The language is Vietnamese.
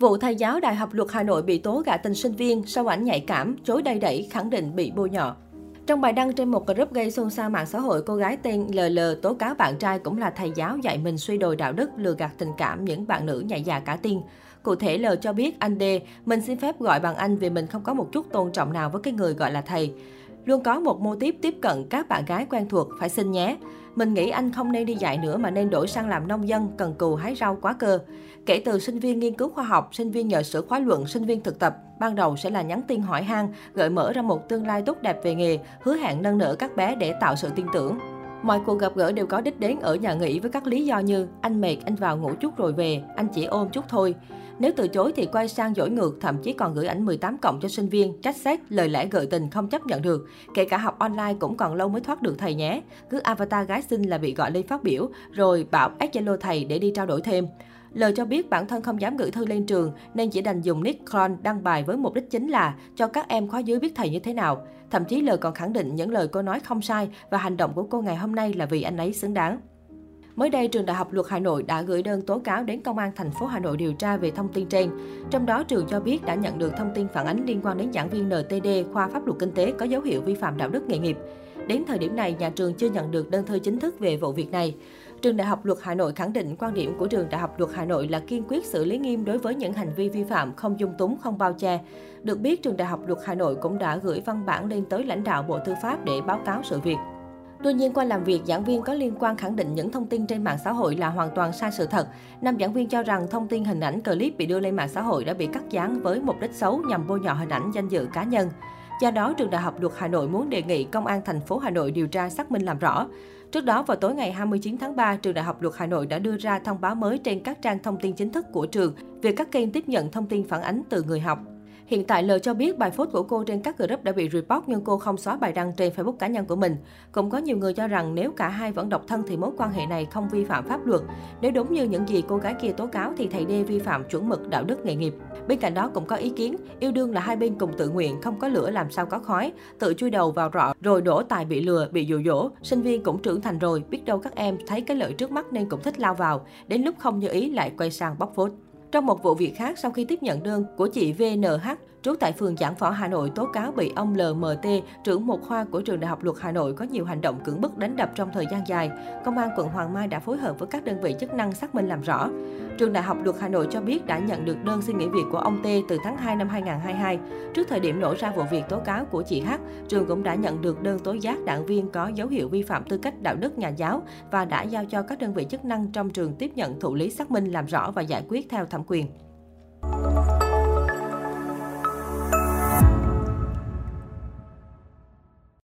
Vụ thầy giáo Đại học Luật Hà Nội bị tố gạ tình sinh viên, sau ảnh nhạy cảm, chối đầy đẩy, khẳng định bị bôi nhọ. Trong bài đăng trên một group gây xôn xao mạng xã hội, cô gái tên LL tố cáo bạn trai cũng là thầy giáo dạy mình suy đồi đạo đức, lừa gạt tình cảm những bạn nữ nhạy già cả tin. Cụ thể L cho biết anh D, mình xin phép gọi bằng anh vì mình không có một chút tôn trọng nào với cái người gọi là thầy. Luôn có một mô tiếp tiếp cận các bạn gái quen thuộc, phải xin nhé. Mình nghĩ anh không nên đi dạy nữa mà nên đổi sang làm nông dân, cần cù hái rau quá cơ. Kể từ sinh viên nghiên cứu khoa học, sinh viên nhờ sửa khóa luận, sinh viên thực tập, ban đầu sẽ là nhắn tin hỏi han, gợi mở ra một tương lai tốt đẹp về nghề, hứa hẹn nâng nở các bé để tạo sự tin tưởng. Mọi cuộc gặp gỡ đều có đích đến ở nhà nghỉ với các lý do như anh mệt, anh vào ngủ chút rồi về, anh chỉ ôm chút thôi. Nếu từ chối thì quay sang dỗi ngược, thậm chí còn gửi ảnh 18 cộng cho sinh viên, trách xét, lời lẽ gợi tình không chấp nhận được. Kể cả học online cũng còn lâu mới thoát được thầy nhé. Cứ avatar gái xinh là bị gọi lên phát biểu, rồi bảo add Zalo thầy để đi trao đổi thêm. Lời cho biết bản thân không dám gửi thư lên trường nên chỉ đành dùng nick clone đăng bài với mục đích chính là cho các em khóa dưới biết thầy như thế nào. Thậm chí lời còn khẳng định những lời cô nói không sai và hành động của cô ngày hôm nay là vì anh ấy xứng đáng. Mới đây, trường Đại học Luật Hà Nội đã gửi đơn tố cáo đến Công an thành phố Hà Nội điều tra về thông tin trên. Trong đó, trường cho biết đã nhận được thông tin phản ánh liên quan đến giảng viên NTD khoa pháp luật kinh tế có dấu hiệu vi phạm đạo đức nghề nghiệp. Đến thời điểm này, nhà trường chưa nhận được đơn thư chính thức về vụ việc này. Trường Đại học Luật Hà Nội khẳng định quan điểm của trường Đại học Luật Hà Nội là kiên quyết xử lý nghiêm đối với những hành vi vi phạm không dung túng, không bao che. Được biết, trường Đại học Luật Hà Nội cũng đã gửi văn bản lên tới lãnh đạo Bộ Tư pháp để báo cáo sự việc. Tuy nhiên, qua làm việc, giảng viên có liên quan khẳng định những thông tin trên mạng xã hội là hoàn toàn sai sự thật. Nam giảng viên cho rằng thông tin hình ảnh clip bị đưa lên mạng xã hội đã bị cắt dán với mục đích xấu nhằm bôi nhọ hình ảnh danh dự cá nhân. Do đó, trường Đại học Luật Hà Nội muốn đề nghị Công an thành phố Hà Nội điều tra xác minh làm rõ. Trước đó, vào tối ngày 29 tháng 3, trường Đại học Luật Hà Nội đã đưa ra thông báo mới trên các trang thông tin chính thức của trường về các kênh tiếp nhận thông tin phản ánh từ người học. Hiện tại L cho biết bài post của cô trên các group đã bị report nhưng cô không xóa bài đăng trên Facebook cá nhân của mình. Cũng có nhiều người cho rằng nếu cả hai vẫn độc thân thì mối quan hệ này không vi phạm pháp luật. Nếu đúng như những gì cô gái kia tố cáo thì thầy D vi phạm chuẩn mực đạo đức nghề nghiệp. Bên cạnh đó cũng có ý kiến, yêu đương là hai bên cùng tự nguyện, không có lửa làm sao có khói, tự chui đầu vào rọ rồi đổ tài bị lừa, bị dụ dỗ. Sinh viên cũng trưởng thành rồi, biết đâu các em thấy cái lợi trước mắt nên cũng thích lao vào, đến lúc không như ý lại quay sang bóc phốt. Trong một vụ việc khác, sau khi tiếp nhận đơn của chị VNH, trú tại phường Giảng Võ, Hà Nội tố cáo bị ông LMT, trưởng một khoa của trường Đại học Luật Hà Nội có nhiều hành động cưỡng bức đánh đập trong thời gian dài. Công an quận Hoàng Mai đã phối hợp với các đơn vị chức năng xác minh làm rõ. Trường Đại học Luật Hà Nội cho biết đã nhận được đơn xin nghỉ việc của ông T từ tháng 2 năm 2022. Trước thời điểm nổ ra vụ việc tố cáo của chị H, trường cũng đã nhận được đơn tố giác đảng viên có dấu hiệu vi phạm tư cách đạo đức nhà giáo và đã giao cho các đơn vị chức năng trong trường tiếp nhận thụ lý xác minh làm rõ và giải quyết theo thẩm quyền.